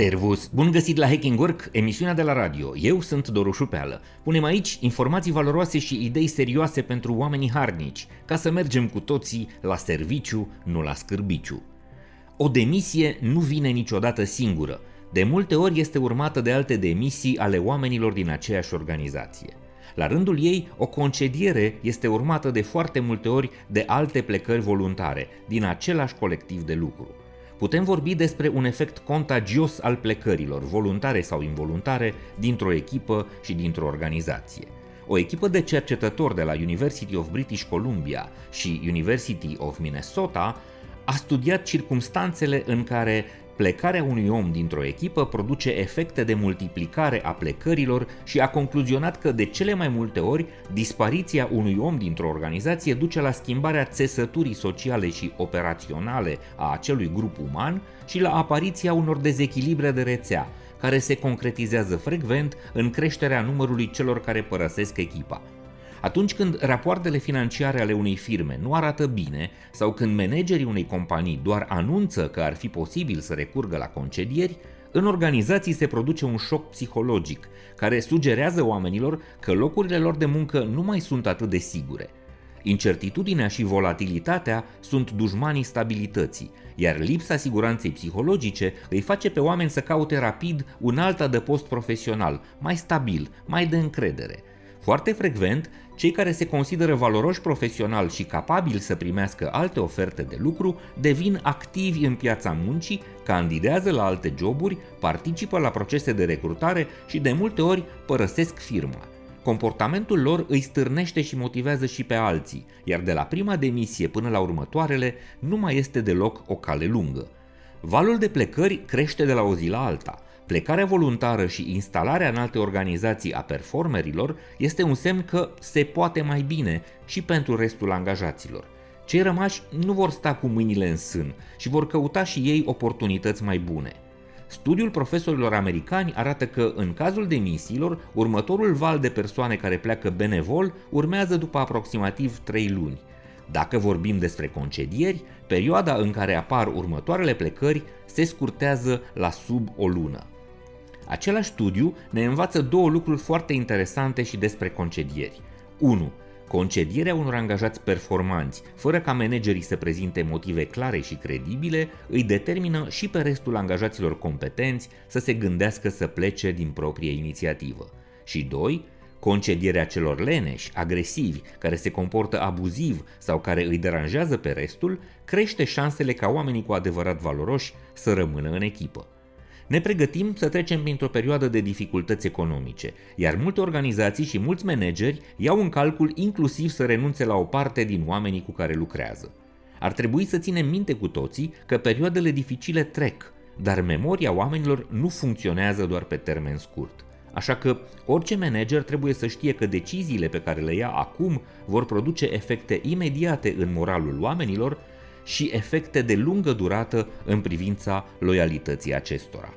Servus! Bun găsit la Hacking Work, emisiunea de la radio. Eu sunt Doru Șupeală. Punem aici informații valoroase și idei serioase pentru oamenii harnici, ca să mergem cu toții la serviciu, nu la scârbiciu. O demisie nu vine niciodată singură. De multe ori este urmată de alte demisii ale oamenilor din aceeași organizație. La rândul ei, o concediere este urmată de foarte multe ori de alte plecări voluntare din același colectiv de lucru. Putem vorbi despre un efect contagios al plecărilor, voluntare sau involuntare, dintr-o echipă și dintr-o organizație. O echipă de cercetători de la University of British Columbia și University of Minnesota a studiat circumstanțele în care Plecarea unui om dintr-o echipă produce efecte de multiplicare a plecărilor și a concluzionat că de cele mai multe ori dispariția unui om dintr-o organizație duce la schimbarea țesăturii sociale și operaționale a acelui grup uman și la apariția unor dezechilibre de rețea, care se concretizează frecvent în creșterea numărului celor care părăsesc echipa. Atunci când rapoartele financiare ale unei firme nu arată bine sau când managerii unei companii doar anunță că ar fi posibil să recurgă la concedieri, în organizații se produce un șoc psihologic care sugerează oamenilor că locurile lor de muncă nu mai sunt atât de sigure. Incertitudinea și volatilitatea sunt dușmanii stabilității, iar lipsa siguranței psihologice îi face pe oameni să caute rapid un alt adăpost profesional, mai stabil, mai de încredere – foarte frecvent, cei care se consideră valoroși profesional și capabili să primească alte oferte de lucru devin activi în piața muncii, candidează la alte joburi, participă la procese de recrutare și de multe ori părăsesc firma. Comportamentul lor îi stârnește și motivează și pe alții, iar de la prima demisie până la următoarele nu mai este deloc o cale lungă. Valul de plecări crește de la o zi la alta – Plecarea voluntară și instalarea în alte organizații a performerilor este un semn că se poate mai bine și pentru restul angajaților. Cei rămași nu vor sta cu mâinile în sân și vor căuta și ei oportunități mai bune. Studiul profesorilor americani arată că, în cazul demisiilor, următorul val de persoane care pleacă benevol urmează după aproximativ 3 luni. Dacă vorbim despre concedieri, perioada în care apar următoarele plecări se scurtează la sub o lună. Același studiu ne învață două lucruri foarte interesante și despre concedieri. 1. Concedierea unor angajați performanți, fără ca managerii să prezinte motive clare și credibile, îi determină și pe restul angajaților competenți să se gândească să plece din proprie inițiativă. Și 2. Concedierea celor leneși, agresivi, care se comportă abuziv sau care îi deranjează pe restul, crește șansele ca oamenii cu adevărat valoroși să rămână în echipă. Ne pregătim să trecem printr-o perioadă de dificultăți economice, iar multe organizații și mulți manageri iau în calcul inclusiv să renunțe la o parte din oamenii cu care lucrează. Ar trebui să ținem minte cu toții că perioadele dificile trec, dar memoria oamenilor nu funcționează doar pe termen scurt. Așa că orice manager trebuie să știe că deciziile pe care le ia acum vor produce efecte imediate în moralul oamenilor și efecte de lungă durată în privința loialității acestora.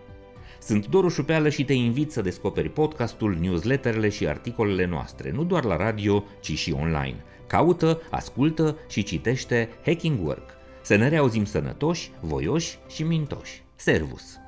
Sunt Doru Șupeală și te invit să descoperi podcastul, newsletterele și articolele noastre, nu doar la radio, ci și online. Caută, ascultă și citește Hacking Work. Să ne reauzim sănătoși, voioși și mintoși. Servus!